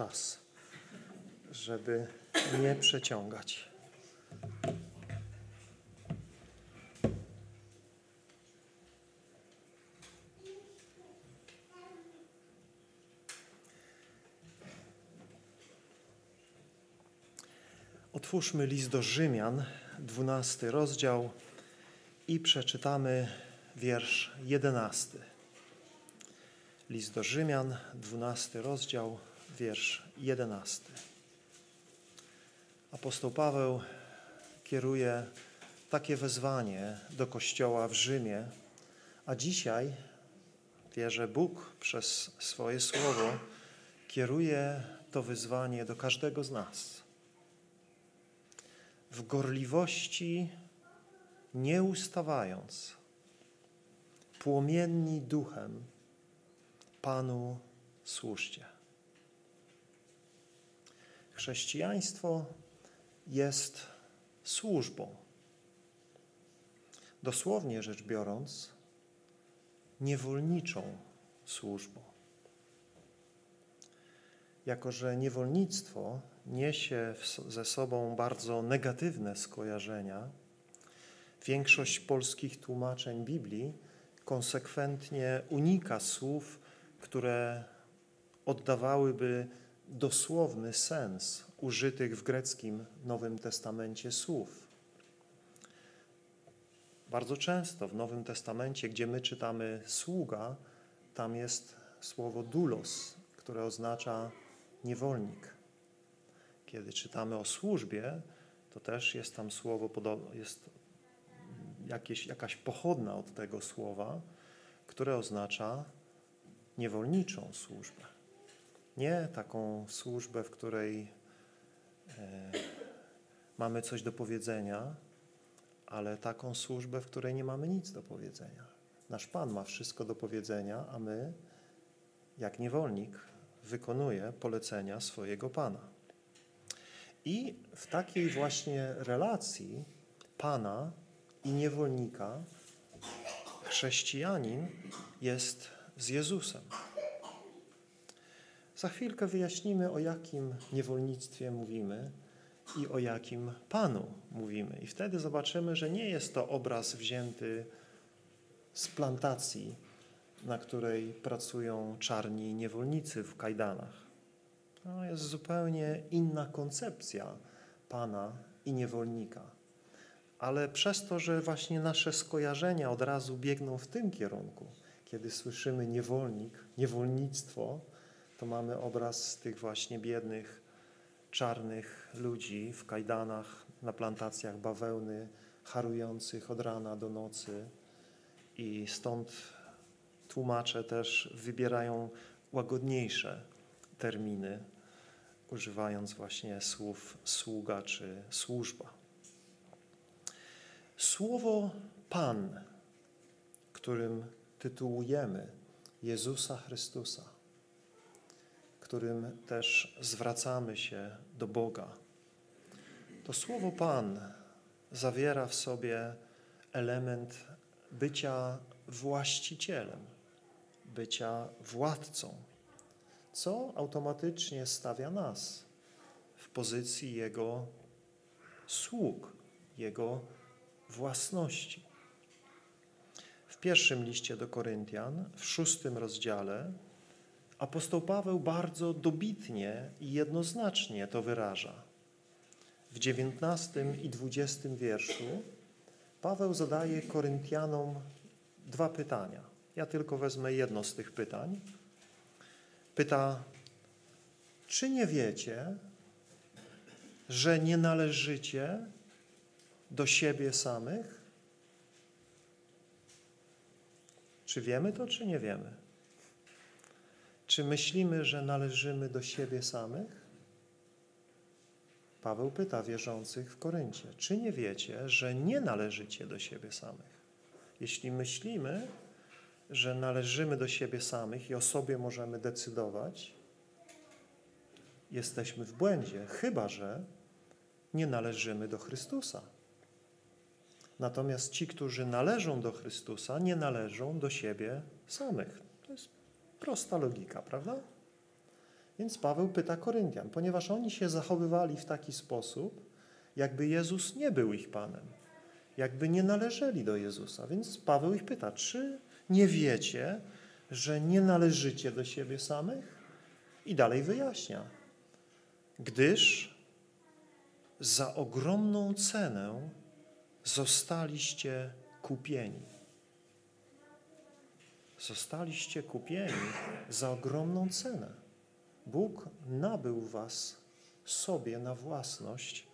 czas, żeby nie przeciągać. Otwórzmy list do Rzymian, dwunasty rozdział i przeczytamy wiersz jedenasty. List do Rzymian, dwunasty rozdział, wiersz jedenasty. Apostoł Paweł kieruje takie wezwanie do Kościoła w Rzymie, a dzisiaj wierzę Bóg przez swoje słowo kieruje to wyzwanie do każdego z nas w gorliwości nie ustawając, płomienni duchem, Panu służcie. Chrześcijaństwo jest służbą. Dosłownie rzecz biorąc, niewolniczą służbą. Jako, że niewolnictwo niesie ze sobą bardzo negatywne skojarzenia, większość polskich tłumaczeń Biblii konsekwentnie unika słów, które oddawałyby dosłowny sens użytych w greckim Nowym Testamencie słów. Bardzo często w Nowym Testamencie, gdzie my czytamy sługa, tam jest słowo dulos, które oznacza niewolnik. Kiedy czytamy o służbie, to też jest tam słowo, jest jakieś, jakaś pochodna od tego słowa, które oznacza niewolniczą służbę. Nie taką służbę, w której e, mamy coś do powiedzenia, ale taką służbę, w której nie mamy nic do powiedzenia. Nasz Pan ma wszystko do powiedzenia, a my, jak niewolnik, wykonuje polecenia swojego Pana. I w takiej właśnie relacji Pana i niewolnika chrześcijanin jest z Jezusem. Za chwilkę wyjaśnimy, o jakim niewolnictwie mówimy i o jakim Panu mówimy. I wtedy zobaczymy, że nie jest to obraz wzięty z plantacji, na której pracują czarni niewolnicy w kajdanach to jest zupełnie inna koncepcja Pana i niewolnika. Ale przez to, że właśnie nasze skojarzenia od razu biegną w tym kierunku, kiedy słyszymy niewolnik, niewolnictwo, to mamy obraz tych właśnie biednych, czarnych ludzi w kajdanach, na plantacjach bawełny, harujących od rana do nocy. I stąd tłumacze też wybierają łagodniejsze terminy, używając właśnie słów sługa czy służba. Słowo Pan, którym tytułujemy Jezusa Chrystusa, którym też zwracamy się do Boga, to słowo Pan zawiera w sobie element bycia właścicielem, bycia władcą co automatycznie stawia nas w pozycji Jego sług, Jego własności. W pierwszym liście do Koryntian, w szóstym rozdziale, apostoł Paweł bardzo dobitnie i jednoznacznie to wyraża. W dziewiętnastym i dwudziestym wierszu Paweł zadaje Koryntianom dwa pytania. Ja tylko wezmę jedno z tych pytań Pyta, czy nie wiecie, że nie należycie do siebie samych? Czy wiemy to, czy nie wiemy? Czy myślimy, że należymy do siebie samych? Paweł pyta wierzących w Koryncie, czy nie wiecie, że nie należycie do siebie samych? Jeśli myślimy, że należymy do siebie samych i o sobie możemy decydować, jesteśmy w błędzie, chyba że nie należymy do Chrystusa. Natomiast ci, którzy należą do Chrystusa, nie należą do siebie samych. To jest prosta logika, prawda? Więc Paweł pyta Koryntian, ponieważ oni się zachowywali w taki sposób, jakby Jezus nie był ich Panem, jakby nie należeli do Jezusa. Więc Paweł ich pyta, czy nie wiecie, że nie należycie do siebie samych? I dalej wyjaśnia. Gdyż za ogromną cenę zostaliście kupieni. Zostaliście kupieni za ogromną cenę. Bóg nabył was sobie na własność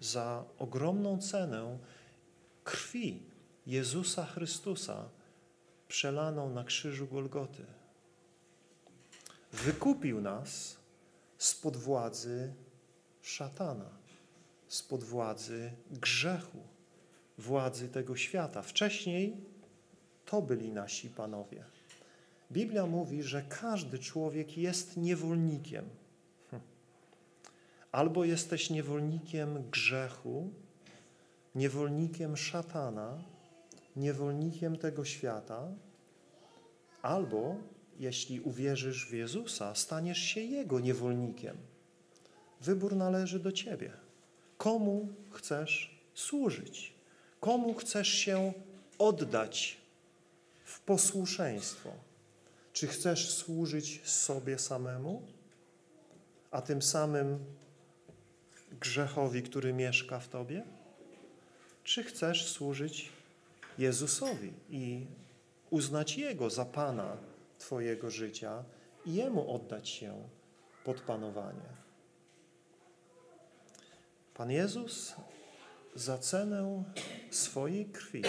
za ogromną cenę krwi Jezusa Chrystusa przelaną na krzyżu Golgoty. Wykupił nas spod władzy szatana, spod władzy grzechu, władzy tego świata. Wcześniej to byli nasi panowie. Biblia mówi, że każdy człowiek jest niewolnikiem. Albo jesteś niewolnikiem grzechu, niewolnikiem szatana, niewolnikiem tego świata, albo jeśli uwierzysz w Jezusa, staniesz się Jego niewolnikiem. Wybór należy do Ciebie. Komu chcesz służyć? Komu chcesz się oddać w posłuszeństwo? Czy chcesz służyć sobie samemu, a tym samym grzechowi, który mieszka w Tobie? Czy chcesz służyć Jezusowi i uznać Jego za Pana Twojego życia i Jemu oddać się pod panowanie? Pan Jezus za cenę swojej krwi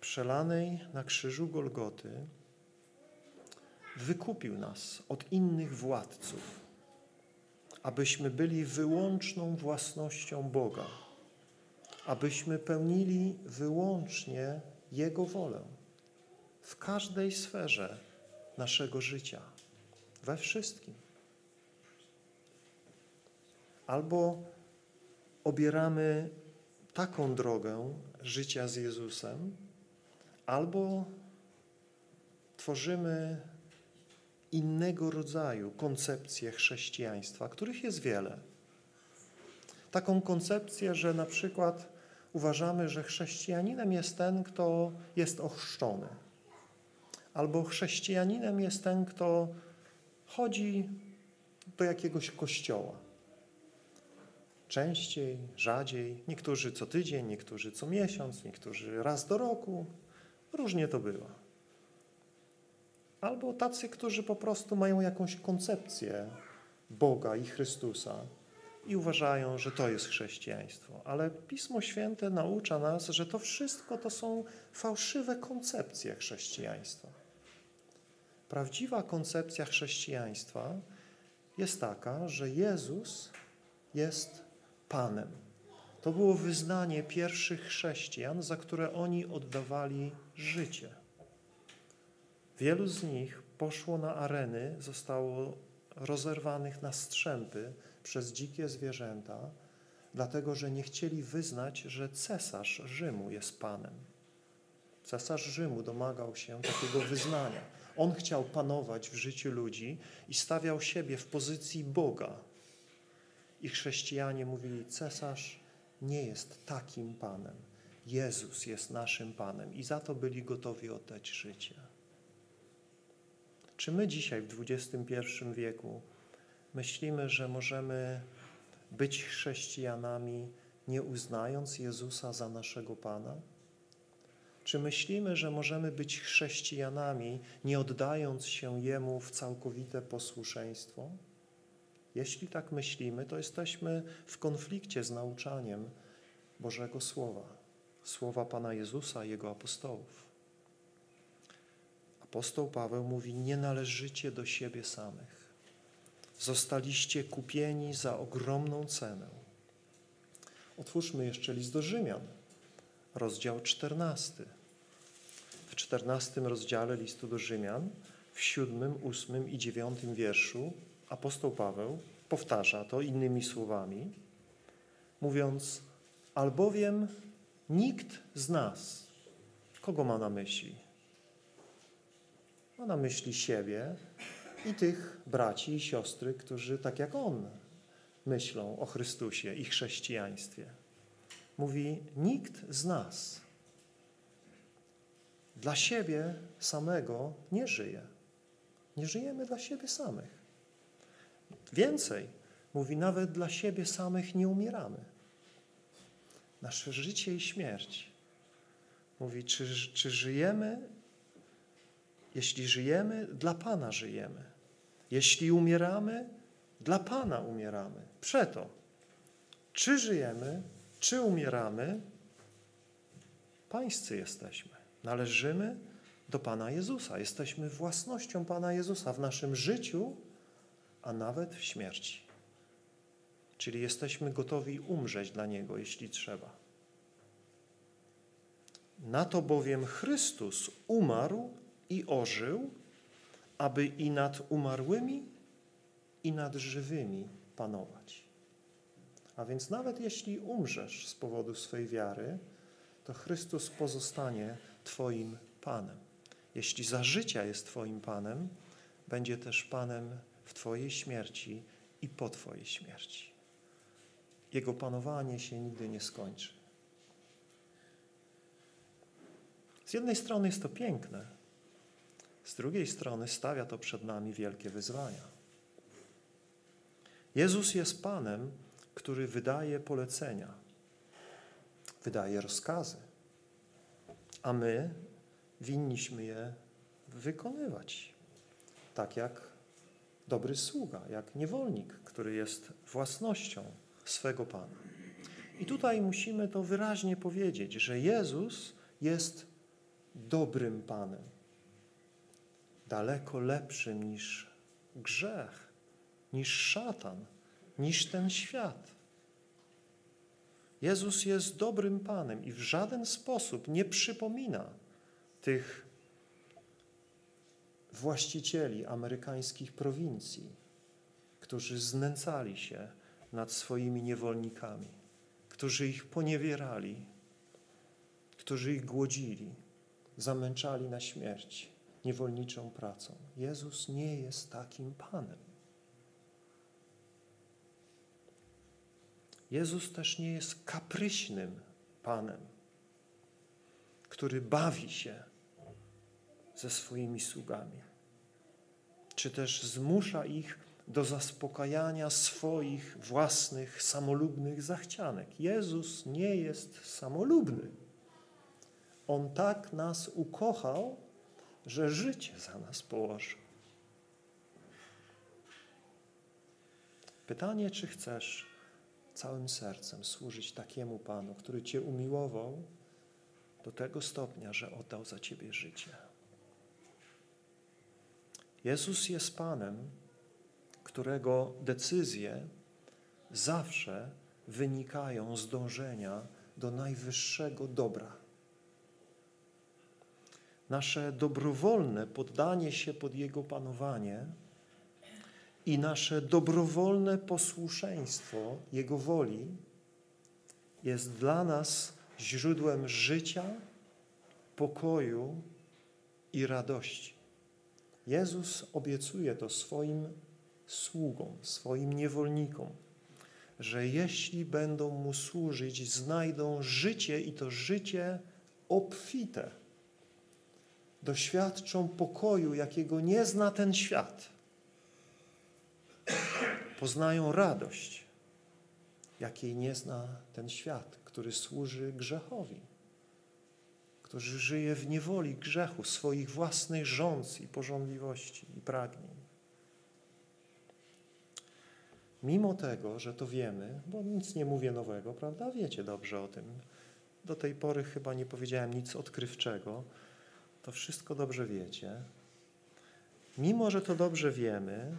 przelanej na krzyżu Golgoty wykupił nas od innych władców, abyśmy byli wyłączną własnością Boga, abyśmy pełnili wyłącznie Jego wolę w każdej sferze naszego życia, we wszystkim. Albo obieramy taką drogę życia z Jezusem, albo tworzymy innego rodzaju koncepcje chrześcijaństwa, których jest wiele. Taką koncepcję, że na przykład uważamy, że chrześcijaninem jest ten, kto jest ochrzczony, albo chrześcijaninem jest ten, kto chodzi do jakiegoś kościoła. Częściej, rzadziej, niektórzy co tydzień, niektórzy co miesiąc, niektórzy raz do roku. Różnie to bywa albo tacy, którzy po prostu mają jakąś koncepcję Boga i Chrystusa i uważają, że to jest chrześcijaństwo. Ale Pismo Święte naucza nas, że to wszystko to są fałszywe koncepcje chrześcijaństwa. Prawdziwa koncepcja chrześcijaństwa jest taka, że Jezus jest Panem. To było wyznanie pierwszych chrześcijan, za które oni oddawali życie. Wielu z nich poszło na areny, zostało rozerwanych na strzępy przez dzikie zwierzęta, dlatego że nie chcieli wyznać, że cesarz Rzymu jest Panem. Cesarz Rzymu domagał się takiego wyznania. On chciał panować w życiu ludzi i stawiał siebie w pozycji Boga. I chrześcijanie mówili, cesarz nie jest takim Panem. Jezus jest naszym Panem i za to byli gotowi oddać życie. Czy my dzisiaj w XXI wieku myślimy, że możemy być chrześcijanami, nie uznając Jezusa za naszego Pana? Czy myślimy, że możemy być chrześcijanami, nie oddając się Jemu w całkowite posłuszeństwo? Jeśli tak myślimy, to jesteśmy w konflikcie z nauczaniem Bożego Słowa, Słowa Pana Jezusa i Jego apostołów. Apostoł Paweł mówi, nie należycie do siebie samych. Zostaliście kupieni za ogromną cenę. Otwórzmy jeszcze list do Rzymian, rozdział 14. W 14 rozdziale listu do Rzymian, w 7, 8 i 9 wierszu apostoł Paweł powtarza to innymi słowami, mówiąc, albowiem nikt z nas, kogo ma na myśli? Ma na myśli siebie i tych braci i siostry, którzy tak jak On myślą o Chrystusie i chrześcijaństwie. Mówi, nikt z nas dla siebie samego nie żyje. Nie żyjemy dla siebie samych. Więcej, mówi, nawet dla siebie samych nie umieramy. Nasze życie i śmierć. Mówi, czy, czy żyjemy, jeśli żyjemy, dla Pana żyjemy. Jeśli umieramy, dla Pana umieramy. Przeto, czy żyjemy, czy umieramy, pańscy jesteśmy. Należymy do Pana Jezusa. Jesteśmy własnością Pana Jezusa w naszym życiu, a nawet w śmierci. Czyli jesteśmy gotowi umrzeć dla Niego, jeśli trzeba. Na to bowiem Chrystus umarł i ożył, aby i nad umarłymi, i nad żywymi panować. A więc nawet jeśli umrzesz z powodu swej wiary, to Chrystus pozostanie Twoim Panem. Jeśli za życia jest Twoim Panem, będzie też Panem w Twojej śmierci i po Twojej śmierci. Jego panowanie się nigdy nie skończy. Z jednej strony jest to piękne, z drugiej strony stawia to przed nami wielkie wyzwania. Jezus jest Panem, który wydaje polecenia, wydaje rozkazy, a my winniśmy je wykonywać, tak jak dobry sługa, jak niewolnik, który jest własnością swego Pana. I tutaj musimy to wyraźnie powiedzieć, że Jezus jest dobrym Panem, daleko lepszym niż grzech, niż szatan, niż ten świat. Jezus jest dobrym Panem i w żaden sposób nie przypomina tych właścicieli amerykańskich prowincji, którzy znęcali się nad swoimi niewolnikami, którzy ich poniewierali, którzy ich głodzili, zamęczali na śmierć niewolniczą pracą. Jezus nie jest takim Panem. Jezus też nie jest kapryśnym Panem, który bawi się ze swoimi sługami, czy też zmusza ich do zaspokajania swoich własnych, samolubnych zachcianek. Jezus nie jest samolubny. On tak nas ukochał, że życie za nas położył. Pytanie, czy chcesz całym sercem służyć takiemu Panu, który Cię umiłował do tego stopnia, że oddał za Ciebie życie. Jezus jest Panem, którego decyzje zawsze wynikają z dążenia do najwyższego dobra. Nasze dobrowolne poddanie się pod Jego panowanie i nasze dobrowolne posłuszeństwo Jego woli jest dla nas źródłem życia, pokoju i radości. Jezus obiecuje to swoim sługom, swoim niewolnikom, że jeśli będą Mu służyć, znajdą życie i to życie obfite. Doświadczą pokoju, jakiego nie zna ten świat. Poznają radość, jakiej nie zna ten świat, który służy grzechowi który żyje w niewoli grzechu, swoich własnych rządz i porządliwości i pragnień. Mimo tego, że to wiemy, bo nic nie mówię nowego, prawda? Wiecie dobrze o tym. Do tej pory chyba nie powiedziałem nic odkrywczego. To wszystko dobrze wiecie. Mimo, że to dobrze wiemy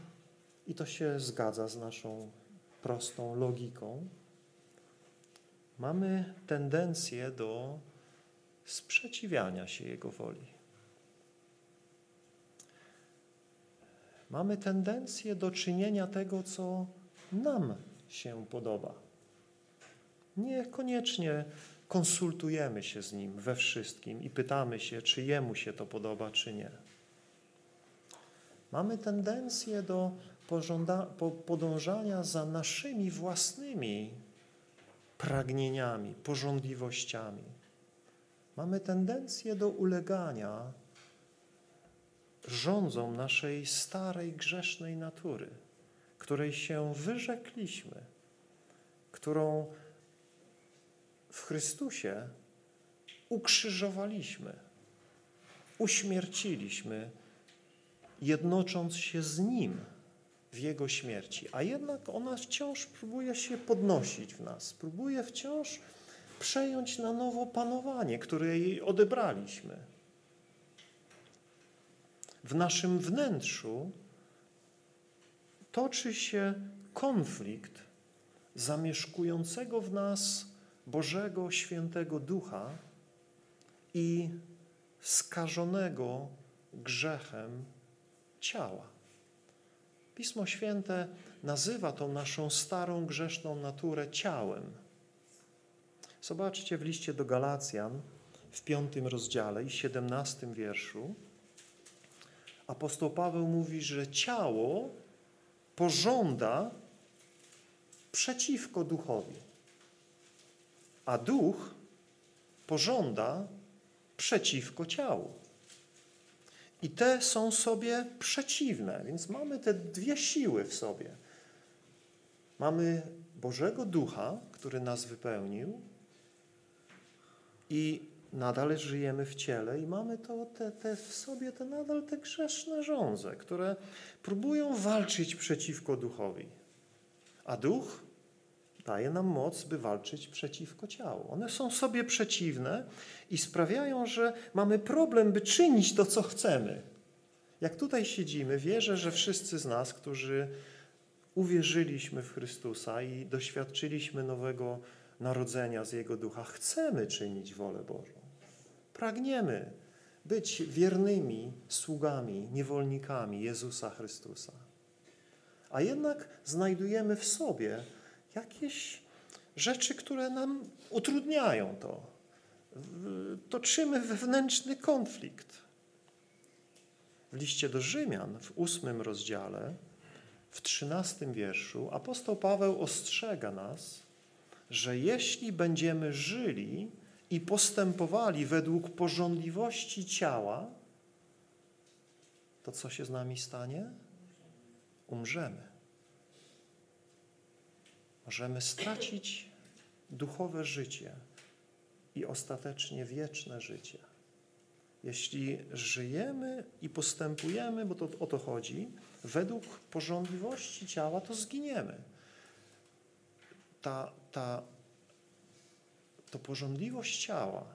i to się zgadza z naszą prostą logiką, mamy tendencję do sprzeciwiania się Jego woli. Mamy tendencję do czynienia tego, co nam się podoba. Niekoniecznie konsultujemy się z Nim we wszystkim i pytamy się, czy Jemu się to podoba, czy nie. Mamy tendencję do podążania za naszymi własnymi pragnieniami, porządliwościami. Mamy tendencję do ulegania rządzom naszej starej, grzesznej natury, której się wyrzekliśmy, którą w Chrystusie ukrzyżowaliśmy, uśmierciliśmy, jednocząc się z Nim w Jego śmierci. A jednak ona wciąż próbuje się podnosić w nas, próbuje wciąż przejąć na nowo panowanie, które jej odebraliśmy. W naszym wnętrzu toczy się konflikt zamieszkującego w nas Bożego Świętego Ducha i skażonego grzechem ciała. Pismo Święte nazywa tą naszą starą grzeszną naturę ciałem. Zobaczcie w liście do Galacjan w piątym rozdziale i siedemnastym wierszu. Apostoł Paweł mówi, że ciało pożąda przeciwko duchowi, a duch pożąda przeciwko ciału. I te są sobie przeciwne, więc mamy te dwie siły w sobie. Mamy Bożego Ducha, który nas wypełnił i nadal żyjemy w ciele i mamy to, te, te w sobie te nadal te grzeszne żądze, które próbują walczyć przeciwko duchowi. A duch daje nam moc, by walczyć przeciwko ciału. One są sobie przeciwne i sprawiają, że mamy problem, by czynić to, co chcemy. Jak tutaj siedzimy, wierzę, że wszyscy z nas, którzy uwierzyliśmy w Chrystusa i doświadczyliśmy nowego narodzenia z Jego Ducha, chcemy czynić wolę Bożą. Pragniemy być wiernymi sługami, niewolnikami Jezusa Chrystusa. A jednak znajdujemy w sobie jakieś rzeczy, które nam utrudniają to. Toczymy wewnętrzny konflikt. W liście do Rzymian w ósmym rozdziale, w trzynastym wierszu, apostoł Paweł ostrzega nas, że jeśli będziemy żyli i postępowali według porządliwości ciała, to co się z nami stanie? Umrzemy. Możemy stracić duchowe życie i ostatecznie wieczne życie. Jeśli żyjemy i postępujemy, bo to o to chodzi, według porządliwości ciała, to zginiemy. Ta, ta, to porządliwość ciała,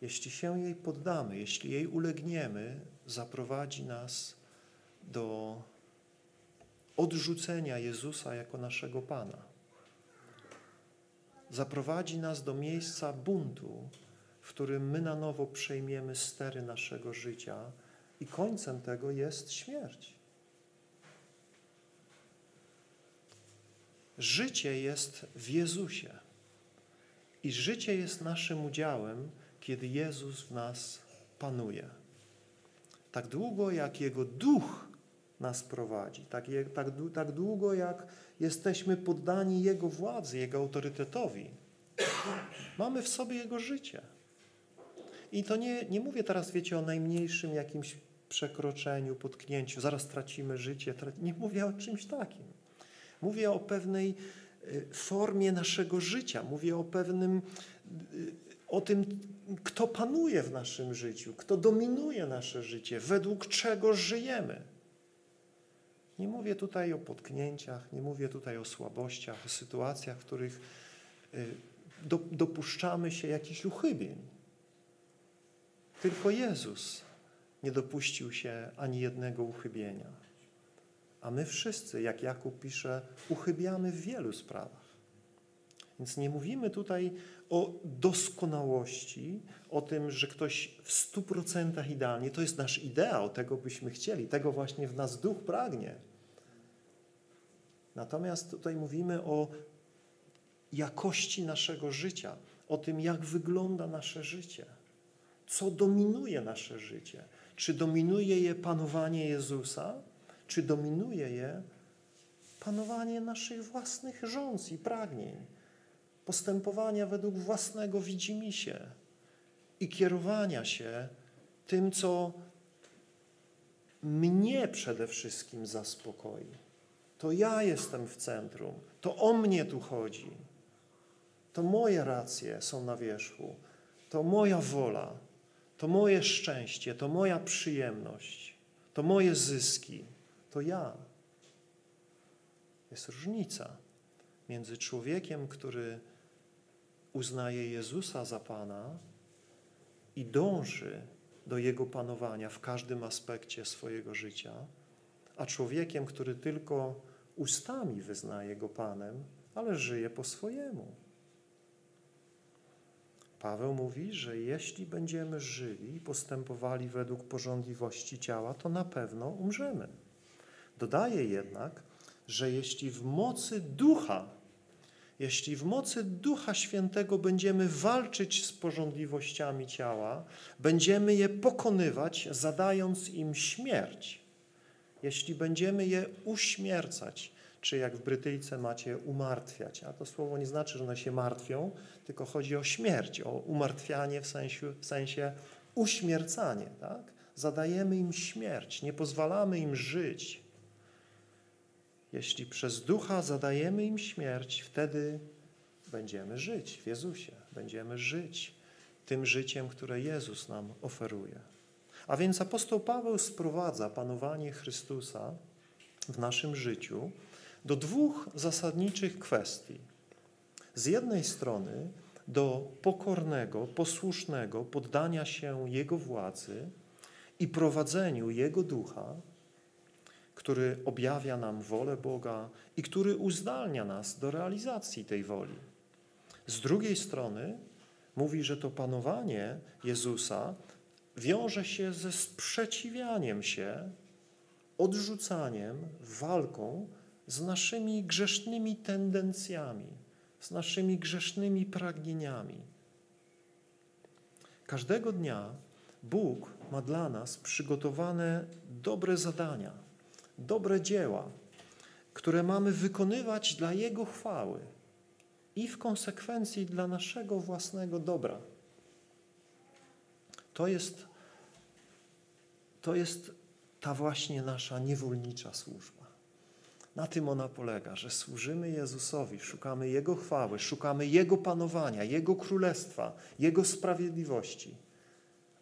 jeśli się jej poddamy, jeśli jej ulegniemy, zaprowadzi nas do odrzucenia Jezusa jako naszego Pana. Zaprowadzi nas do miejsca buntu, w którym my na nowo przejmiemy stery naszego życia i końcem tego jest śmierć. Życie jest w Jezusie i życie jest naszym udziałem, kiedy Jezus w nas panuje. Tak długo, jak Jego Duch nas prowadzi, tak, tak, tak długo, jak jesteśmy poddani Jego władzy, Jego autorytetowi, mamy w sobie Jego życie. I to nie, nie mówię teraz, wiecie, o najmniejszym jakimś przekroczeniu, potknięciu, zaraz tracimy życie. Nie mówię o czymś takim. Mówię o pewnej y, formie naszego życia. Mówię o pewnym, y, o tym, kto panuje w naszym życiu, kto dominuje nasze życie, według czego żyjemy. Nie mówię tutaj o potknięciach, nie mówię tutaj o słabościach, o sytuacjach, w których y, dopuszczamy się jakichś uchybień. Tylko Jezus nie dopuścił się ani jednego uchybienia. A my wszyscy, jak Jakub pisze, uchybiamy w wielu sprawach. Więc nie mówimy tutaj o doskonałości, o tym, że ktoś w stu procentach idealnie, to jest nasz ideał, tego byśmy chcieli, tego właśnie w nas duch pragnie. Natomiast tutaj mówimy o jakości naszego życia, o tym, jak wygląda nasze życie co dominuje nasze życie. Czy dominuje je panowanie Jezusa, czy dominuje je panowanie naszych własnych rządz i pragnień, postępowania według własnego widzimisię i kierowania się tym, co mnie przede wszystkim zaspokoi. To ja jestem w centrum, to o mnie tu chodzi. To moje racje są na wierzchu, to moja wola, to moje szczęście, to moja przyjemność, to moje zyski, to ja. Jest różnica między człowiekiem, który uznaje Jezusa za Pana i dąży do Jego panowania w każdym aspekcie swojego życia, a człowiekiem, który tylko ustami wyznaje Go Panem, ale żyje po swojemu. Paweł mówi, że jeśli będziemy żyli i postępowali według porządliwości ciała, to na pewno umrzemy. Dodaje jednak, że jeśli w mocy ducha, jeśli w mocy Ducha Świętego będziemy walczyć z porządliwościami ciała, będziemy je pokonywać, zadając im śmierć, jeśli będziemy je uśmiercać, czy jak w Brytyjce macie umartwiać, a to słowo nie znaczy, że one się martwią, tylko chodzi o śmierć, o umartwianie w sensie, w sensie uśmiercanie, tak? Zadajemy im śmierć, nie pozwalamy im żyć. Jeśli przez ducha zadajemy im śmierć, wtedy będziemy żyć w Jezusie, będziemy żyć tym życiem, które Jezus nam oferuje. A więc apostoł Paweł sprowadza panowanie Chrystusa w naszym życiu do dwóch zasadniczych kwestii. Z jednej strony do pokornego, posłusznego poddania się Jego władzy i prowadzeniu Jego ducha, który objawia nam wolę Boga i który uzdalnia nas do realizacji tej woli. Z drugiej strony mówi, że to panowanie Jezusa wiąże się ze sprzeciwianiem się, odrzucaniem, walką z naszymi grzesznymi tendencjami, z naszymi grzesznymi pragnieniami. Każdego dnia Bóg ma dla nas przygotowane dobre zadania, dobre dzieła, które mamy wykonywać dla Jego chwały i w konsekwencji dla naszego własnego dobra. To jest, to jest ta właśnie nasza niewolnicza służba. Na tym ona polega, że służymy Jezusowi, szukamy Jego chwały, szukamy Jego panowania, Jego królestwa, Jego sprawiedliwości,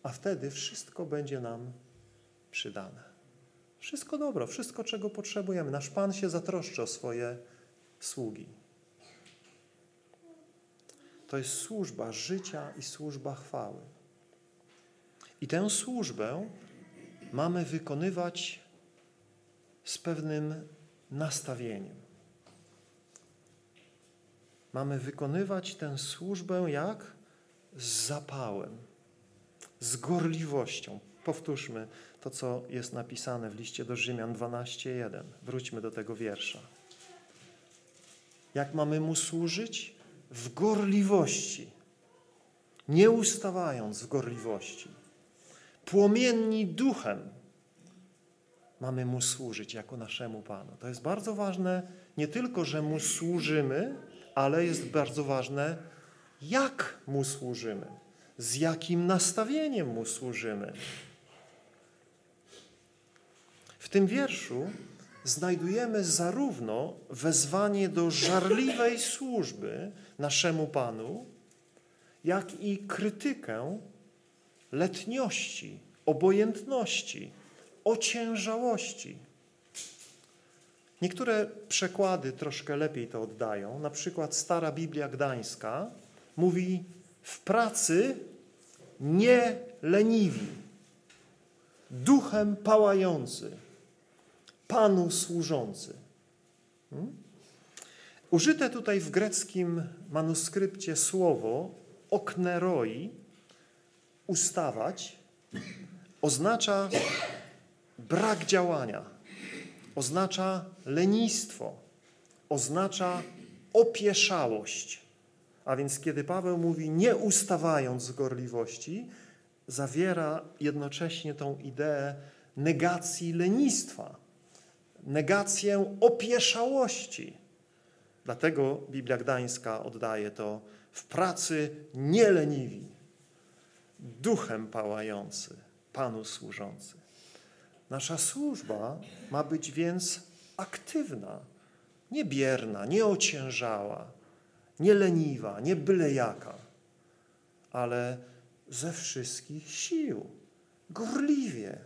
a wtedy wszystko będzie nam przydane. Wszystko dobro, wszystko, czego potrzebujemy. Nasz Pan się zatroszczy o swoje sługi. To jest służba życia i służba chwały. I tę służbę mamy wykonywać z pewnym nastawieniem. Mamy wykonywać tę służbę jak? Z zapałem, z gorliwością. Powtórzmy to, co jest napisane w liście do Rzymian 12:1. Wróćmy do tego wiersza. Jak mamy mu służyć? W gorliwości, nie ustawając w gorliwości, płomienni duchem, mamy Mu służyć jako naszemu Panu. To jest bardzo ważne, nie tylko, że Mu służymy, ale jest bardzo ważne, jak Mu służymy, z jakim nastawieniem Mu służymy. Tym wierszu znajdujemy zarówno wezwanie do żarliwej służby naszemu Panu, jak i krytykę letniości, obojętności, ociężałości. Niektóre przekłady troszkę lepiej to oddają. Na przykład Stara Biblia Gdańska mówi w pracy nie leniwi, duchem pałający, Panu służący. Hmm? Użyte tutaj w greckim manuskrypcie słowo okneroi, ustawać, oznacza brak działania, oznacza lenistwo, oznacza opieszałość. A więc kiedy Paweł mówi nie ustawając z gorliwości, zawiera jednocześnie tą ideę negacji lenistwa, negację opieszałości. Dlatego Biblia Gdańska oddaje to w pracy nieleniwi, duchem pałający, Panu służący. Nasza służba ma być więc aktywna, nie bierna, nie ociężała, nie leniwa, nie byle jaka, ale ze wszystkich sił, gorliwie.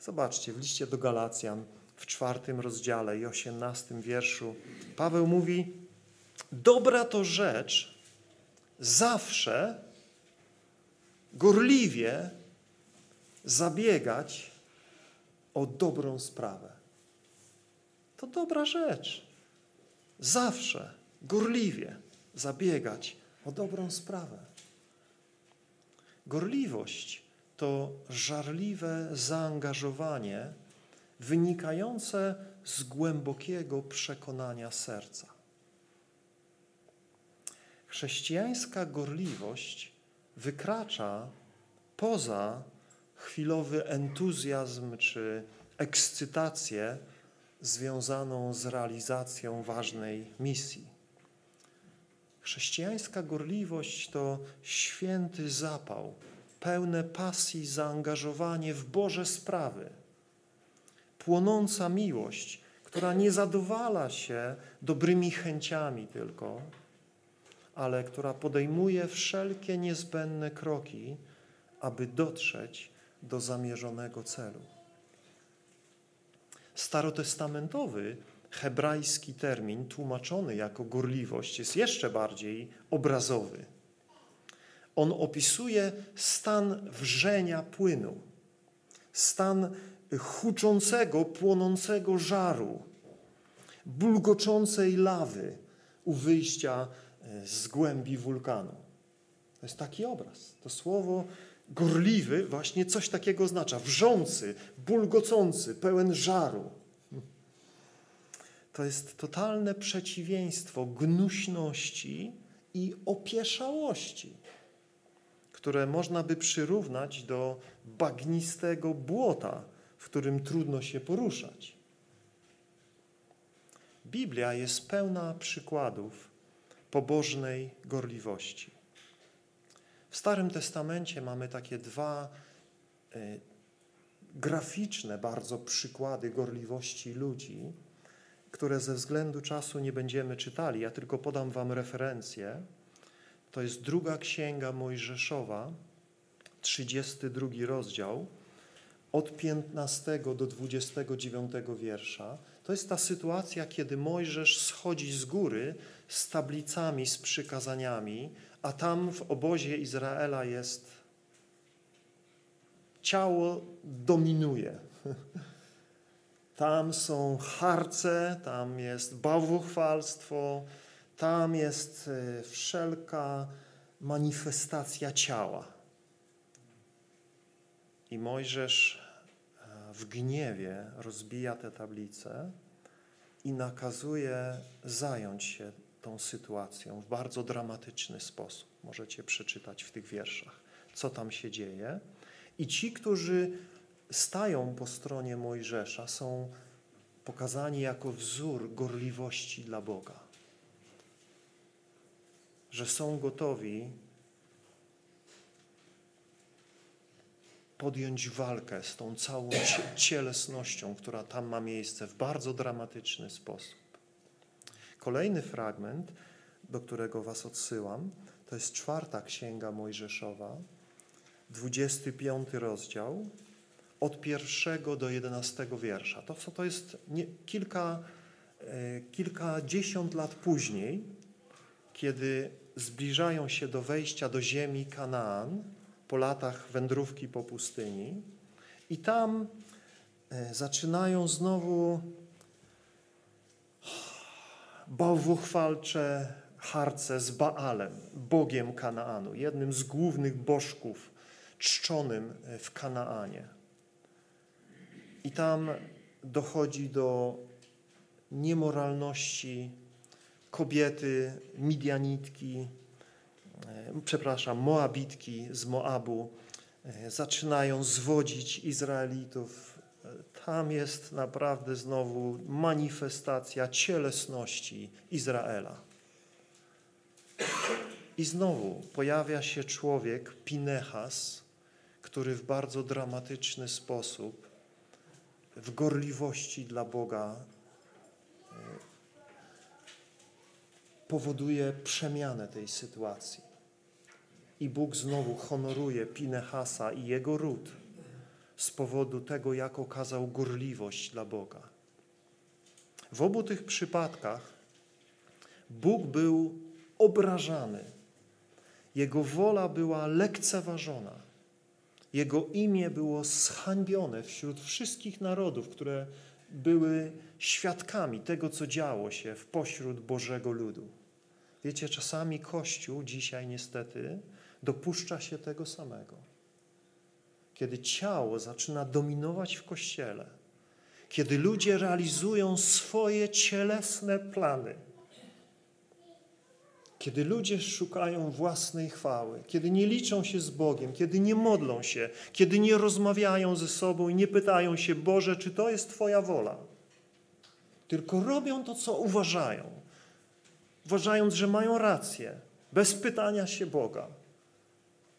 Zobaczcie, w liście do Galacjan w czwartym rozdziale i osiemnastym wierszu Paweł mówi, dobra to rzecz zawsze gorliwie zabiegać o dobrą sprawę. To dobra rzecz. Zawsze gorliwie zabiegać o dobrą sprawę. Gorliwość to żarliwe zaangażowanie wynikające z głębokiego przekonania serca. Chrześcijańska gorliwość wykracza poza chwilowy entuzjazm czy ekscytację związaną z realizacją ważnej misji. Chrześcijańska gorliwość to święty zapał, pełne pasji, zaangażowanie w Boże sprawy, płonąca miłość, która nie zadowala się dobrymi chęciami tylko, ale która podejmuje wszelkie niezbędne kroki, aby dotrzeć do zamierzonego celu. Starotestamentowy hebrajski termin tłumaczony jako gorliwość jest jeszcze bardziej obrazowy. On opisuje stan wrzenia płynu, stan huczącego, płonącego żaru, bulgoczącej lawy u wyjścia e, z głębi wulkanu. To jest taki obraz. To słowo gorliwy właśnie coś takiego oznacza. Wrzący, bulgocący, pełen żaru. To jest totalne przeciwieństwo gnuśności i opieszałości, które można by przyrównać do bagnistego błota, w którym trudno się poruszać. Biblia jest pełna przykładów pobożnej gorliwości. W Starym Testamencie mamy takie dwa y, graficzne bardzo przykłady gorliwości ludzi, które ze względu czasu nie będziemy czytali. Ja tylko podam wam referencję. To jest druga księga Mojżeszowa, 32 rozdział, od 15 do 29 wiersza. To jest ta sytuacja, kiedy Mojżesz schodzi z góry z tablicami, z przykazaniami, a tam w obozie Izraela jest ciało dominuje. Tam są harce, tam jest bałwochwalstwo, tam jest e, wszelka manifestacja ciała. I Mojżesz e, w gniewie rozbija te tablice i nakazuje zająć się tą sytuacją w bardzo dramatyczny sposób. Możecie przeczytać w tych wierszach, co tam się dzieje. I ci, którzy stają po stronie Mojżesza, są pokazani jako wzór gorliwości dla Boga. Że są gotowi podjąć walkę z tą całą cielesnością, która tam ma miejsce w bardzo dramatyczny sposób. Kolejny fragment, do którego Was odsyłam, to jest czwarta księga Mojżeszowa, 25 rozdział, od pierwszego do jedenastego wiersza. To, to jest nie, kilka, e, kilkadziesiąt lat później, kiedy zbliżają się do wejścia do ziemi Kanaan po latach wędrówki po pustyni i tam e, zaczynają znowu bałwochwalcze harce z Baalem, bogiem Kanaanu, jednym z głównych bożków czczonym w Kanaanie. I tam dochodzi do niemoralności kobiety, midianitki, e, przepraszam, Moabitki z Moabu e, zaczynają zwodzić Izraelitów. E, tam jest naprawdę znowu manifestacja cielesności Izraela. I znowu pojawia się człowiek, Pinechas, który w bardzo dramatyczny sposób, w gorliwości dla Boga, powoduje przemianę tej sytuacji. I Bóg znowu honoruje Pinechasa i jego ród z powodu tego, jak okazał gorliwość dla Boga. W obu tych przypadkach Bóg był obrażany jego wola była lekceważona. Jego imię było zhańbione wśród wszystkich narodów, które były świadkami tego, co działo się w pośród Bożego ludu. Wiecie, czasami Kościół dzisiaj niestety dopuszcza się tego samego. Kiedy ciało zaczyna dominować w Kościele, kiedy ludzie realizują swoje cielesne plany, kiedy ludzie szukają własnej chwały, kiedy nie liczą się z Bogiem, kiedy nie modlą się, kiedy nie rozmawiają ze sobą i nie pytają się, Boże, czy to jest Twoja wola, tylko robią to, co uważają, uważając, że mają rację, bez pytania się Boga.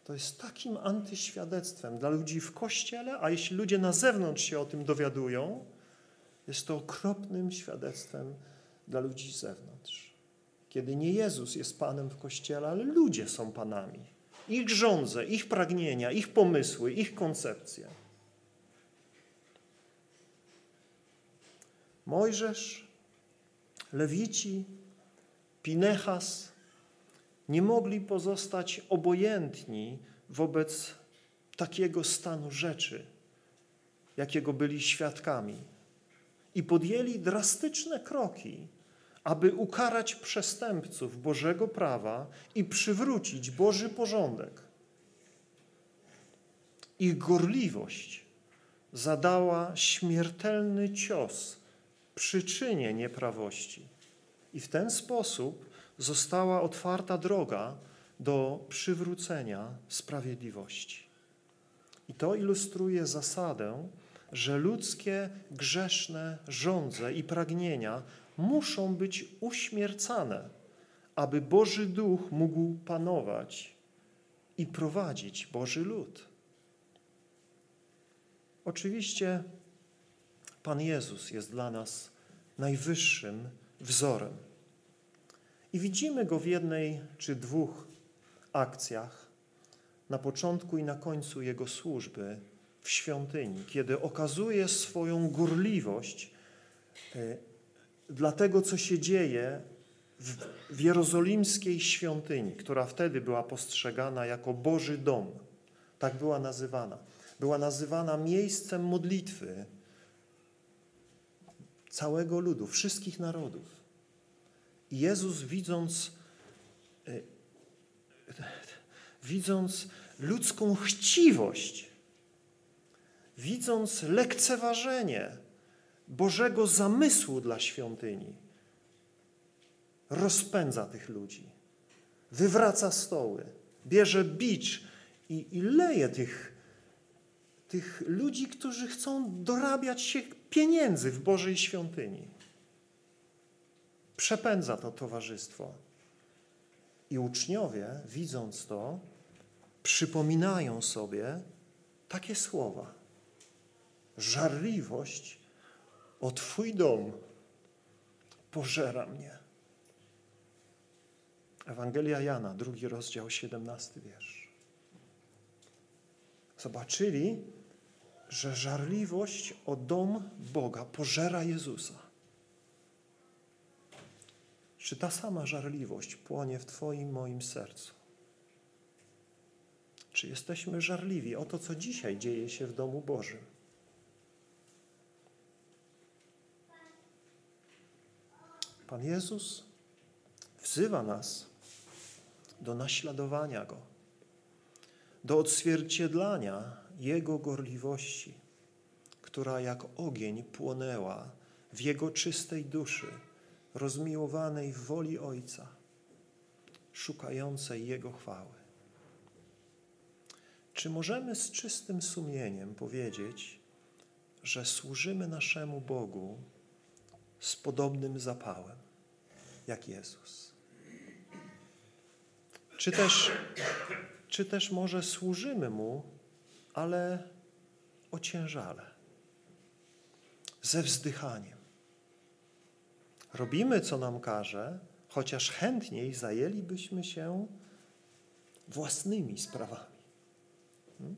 To jest takim antyświadectwem dla ludzi w kościele, a jeśli ludzie na zewnątrz się o tym dowiadują, jest to okropnym świadectwem dla ludzi z zewnątrz kiedy nie Jezus jest Panem w Kościele, ale ludzie są Panami. Ich żądze, ich pragnienia, ich pomysły, ich koncepcje. Mojżesz, Lewici, Pinechas nie mogli pozostać obojętni wobec takiego stanu rzeczy, jakiego byli świadkami. I podjęli drastyczne kroki, aby ukarać przestępców Bożego prawa i przywrócić Boży porządek. Ich gorliwość zadała śmiertelny cios przyczynie nieprawości. I w ten sposób została otwarta droga do przywrócenia sprawiedliwości. I to ilustruje zasadę, że ludzkie grzeszne żądze i pragnienia muszą być uśmiercane, aby Boży Duch mógł panować i prowadzić Boży lud. Oczywiście Pan Jezus jest dla nas najwyższym wzorem. I widzimy Go w jednej czy dwóch akcjach, na początku i na końcu Jego służby w świątyni, kiedy okazuje swoją gorliwość e, dla tego, co się dzieje w, w jerozolimskiej świątyni, która wtedy była postrzegana jako Boży dom. Tak była nazywana. Była nazywana miejscem modlitwy całego ludu, wszystkich narodów. I Jezus widząc, y, widząc ludzką chciwość, widząc lekceważenie Bożego zamysłu dla świątyni. Rozpędza tych ludzi, wywraca stoły, bierze bicz i, i leje tych, tych ludzi, którzy chcą dorabiać się pieniędzy w Bożej świątyni. Przepędza to towarzystwo. I uczniowie, widząc to, przypominają sobie takie słowa. Żarliwość o Twój dom pożera mnie. Ewangelia Jana, drugi rozdział, siedemnasty wiersz. Zobaczyli, że żarliwość o dom Boga pożera Jezusa. Czy ta sama żarliwość płonie w Twoim, moim sercu? Czy jesteśmy żarliwi o to, co dzisiaj dzieje się w domu Bożym? Pan Jezus wzywa nas do naśladowania Go, do odzwierciedlania Jego gorliwości, która jak ogień płonęła w Jego czystej duszy, rozmiłowanej w woli Ojca. szukającej Jego chwały. Czy możemy z czystym sumieniem powiedzieć, że służymy naszemu Bogu z podobnym zapałem jak Jezus? Czy też, czy też może służymy Mu, ale ociężale, ze wzdychaniem? Robimy, co nam każe, chociaż chętniej zajęlibyśmy się własnymi sprawami. Hmm?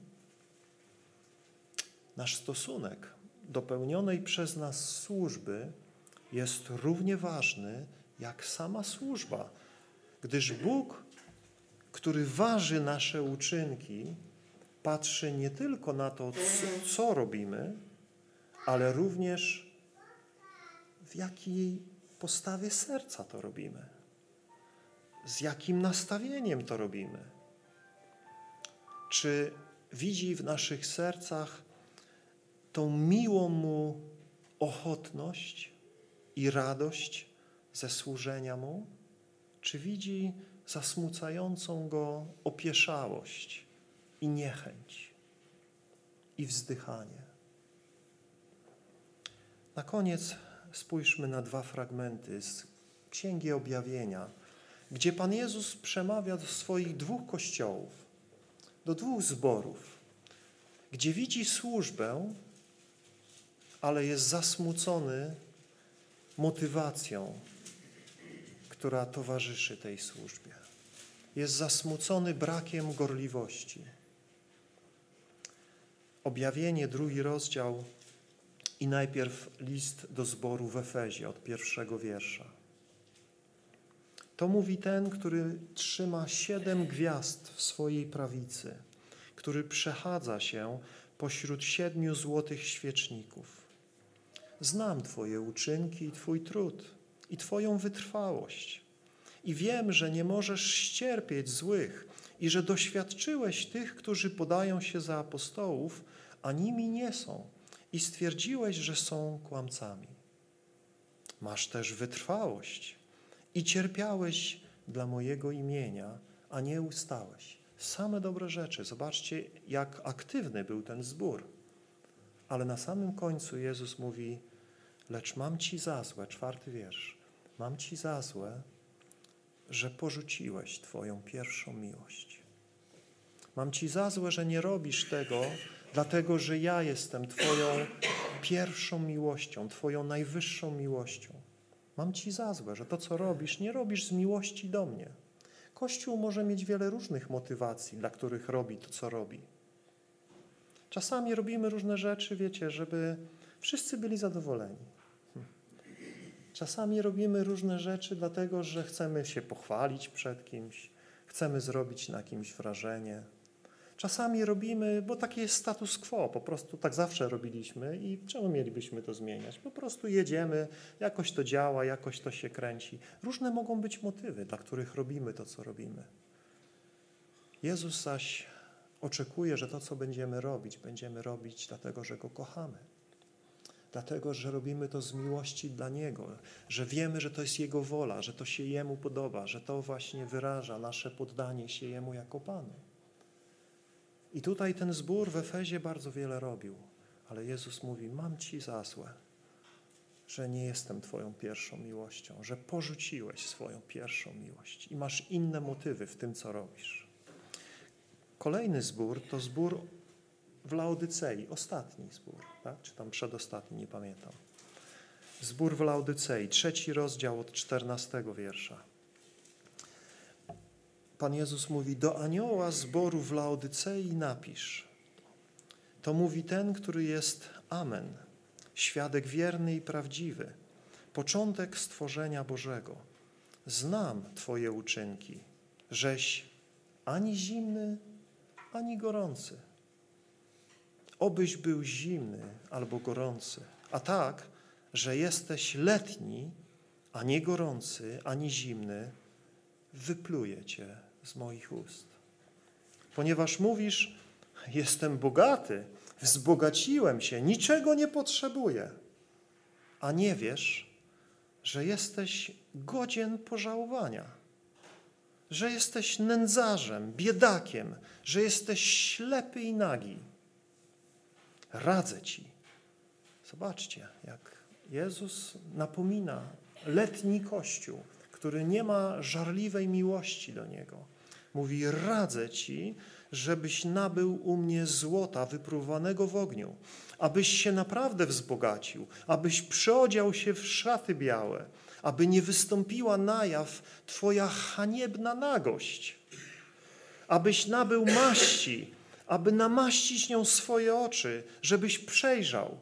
Nasz stosunek do pełnionej przez nas służby jest równie ważny jak sama służba, gdyż Bóg, który waży nasze uczynki, patrzy nie tylko na to, co, robimy, ale również w jakiej postawie serca to robimy, z jakim nastawieniem to robimy. Czy widzi w naszych sercach tą miłą Mu ochotność i radość ze służenia Mu, czy widzi zasmucającą Go opieszałość i niechęć i wzdychanie. Na koniec spójrzmy na dwa fragmenty z Księgi Objawienia, gdzie Pan Jezus przemawia do swoich dwóch kościołów, do dwóch zborów, gdzie widzi służbę, ale jest zasmucony motywacją, która towarzyszy tej służbie. Jest zasmucony brakiem gorliwości. Objawienie, drugi rozdział i najpierw list do zboru w Efezie od pierwszego wiersza. To mówi ten, który trzyma siedem gwiazd w swojej prawicy, który przechadza się pośród siedmiu złotych świeczników. Znam Twoje uczynki i Twój trud i Twoją wytrwałość. I wiem, że nie możesz ścierpieć złych i że doświadczyłeś tych, którzy podają się za apostołów, a nimi nie są i stwierdziłeś, że są kłamcami. Masz też wytrwałość i cierpiałeś dla mojego imienia, a nie ustałeś. Same dobre rzeczy. Zobaczcie, jak aktywny był ten zbór. Ale na samym końcu Jezus mówi, lecz mam ci za złe, czwarty wiersz, mam ci za złe, że porzuciłeś Twoją pierwszą miłość. Mam ci za złe, że nie robisz tego, dlatego że ja jestem Twoją pierwszą miłością, Twoją najwyższą miłością. Mam Ci za złe, że to, co robisz, nie robisz z miłości do mnie. Kościół może mieć wiele różnych motywacji, dla których robi to, co robi. Czasami robimy różne rzeczy, wiecie, żeby wszyscy byli zadowoleni. Hm. Czasami robimy różne rzeczy, dlatego że chcemy się pochwalić przed kimś, chcemy zrobić na kimś wrażenie. Czasami robimy, bo taki jest status quo, po prostu tak zawsze robiliśmy i czemu mielibyśmy to zmieniać? Po prostu jedziemy, jakoś to działa, jakoś to się kręci. Różne mogą być motywy, dla których robimy to, co robimy. Jezus zaś oczekuje, że to, co będziemy robić, będziemy robić dlatego, że Go kochamy. Dlatego, że robimy to z miłości dla Niego, że wiemy, że to jest Jego wola, że to się Jemu podoba, że to właśnie wyraża nasze poddanie się Jemu jako Panu. I tutaj ten zbór w Efezie bardzo wiele robił, ale Jezus mówi: Mam ci za złe, że nie jestem Twoją pierwszą miłością, że porzuciłeś swoją pierwszą miłość i masz inne motywy w tym, co robisz. Kolejny zbór to zbór w Laodycei, ostatni zbór, tak? czy tam przedostatni, nie pamiętam. Zbór w Laodycei, trzeci rozdział od czternastego wiersza. Pan Jezus mówi, do anioła zboru w Laodycei napisz. To mówi ten, który jest Amen, świadek wierny i prawdziwy, początek stworzenia Bożego. Znam Twoje uczynki, żeś ani zimny, ani gorący. Obyś był zimny albo gorący, a tak, że jesteś letni, a nie gorący, ani zimny, wypluje Cię z moich ust. Ponieważ mówisz, jestem bogaty, wzbogaciłem się, niczego nie potrzebuję, a nie wiesz, że jesteś godzien pożałowania, że jesteś nędzarzem, biedakiem, że jesteś ślepy i nagi. Radzę ci. Zobaczcie, jak Jezus napomina letni Kościół, który nie ma żarliwej miłości do Niego. Mówi, radzę ci, żebyś nabył u mnie złota wypróbowanego w ogniu, abyś się naprawdę wzbogacił, abyś przeodział się w szaty białe, aby nie wystąpiła na jaw Twoja haniebna nagość, abyś nabył maści, aby namaścić nią swoje oczy, żebyś przejrzał,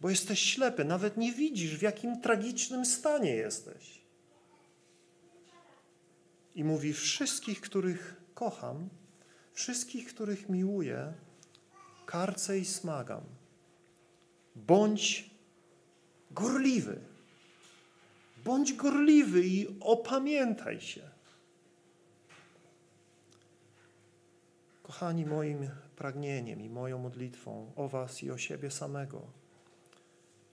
bo jesteś ślepy, nawet nie widzisz, w jakim tragicznym stanie jesteś. I mówi: Wszystkich, których kocham, wszystkich, których miłuję, karcę i smagam. Bądź gorliwy. Bądź gorliwy i opamiętaj się. Kochani, moim pragnieniem i moją modlitwą o Was i o siebie samego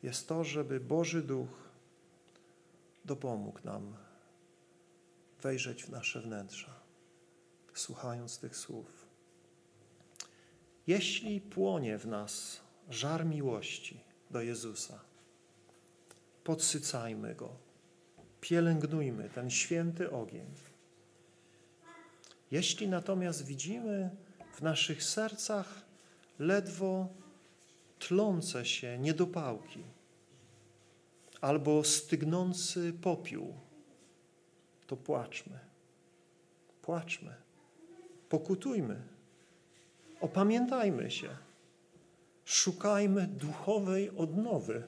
jest to, żeby Boży Duch dopomógł nam wejrzeć w nasze wnętrza, słuchając tych słów. Jeśli płonie w nas żar miłości do Jezusa, podsycajmy go, pielęgnujmy ten święty ogień. Jeśli natomiast widzimy w naszych sercach ledwo tlące się niedopałki albo stygnący popiół, to płaczmy. Płaczmy. Pokutujmy. Opamiętajmy się. Szukajmy duchowej odnowy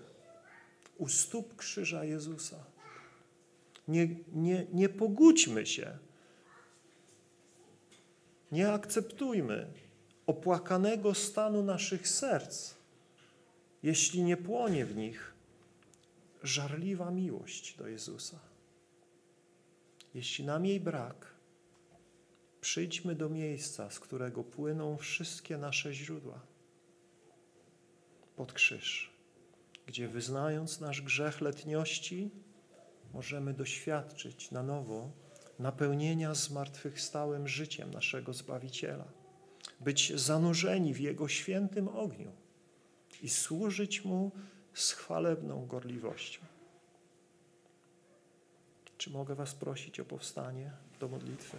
u stóp krzyża Jezusa. Nie, nie, nie pogódźmy się. Nie akceptujmy opłakanego stanu naszych serc, jeśli nie płonie w nich żarliwa miłość do Jezusa. Jeśli nam jej brak, przyjdźmy do miejsca, z którego płyną wszystkie nasze źródła. Pod krzyż, gdzie wyznając nasz grzech letniości, możemy doświadczyć na nowo napełnienia zmartwychwstałym życiem naszego Zbawiciela, być zanurzeni w Jego świętym ogniu i służyć Mu z chwalebną gorliwością. Czy mogę Was prosić o powstanie do modlitwy?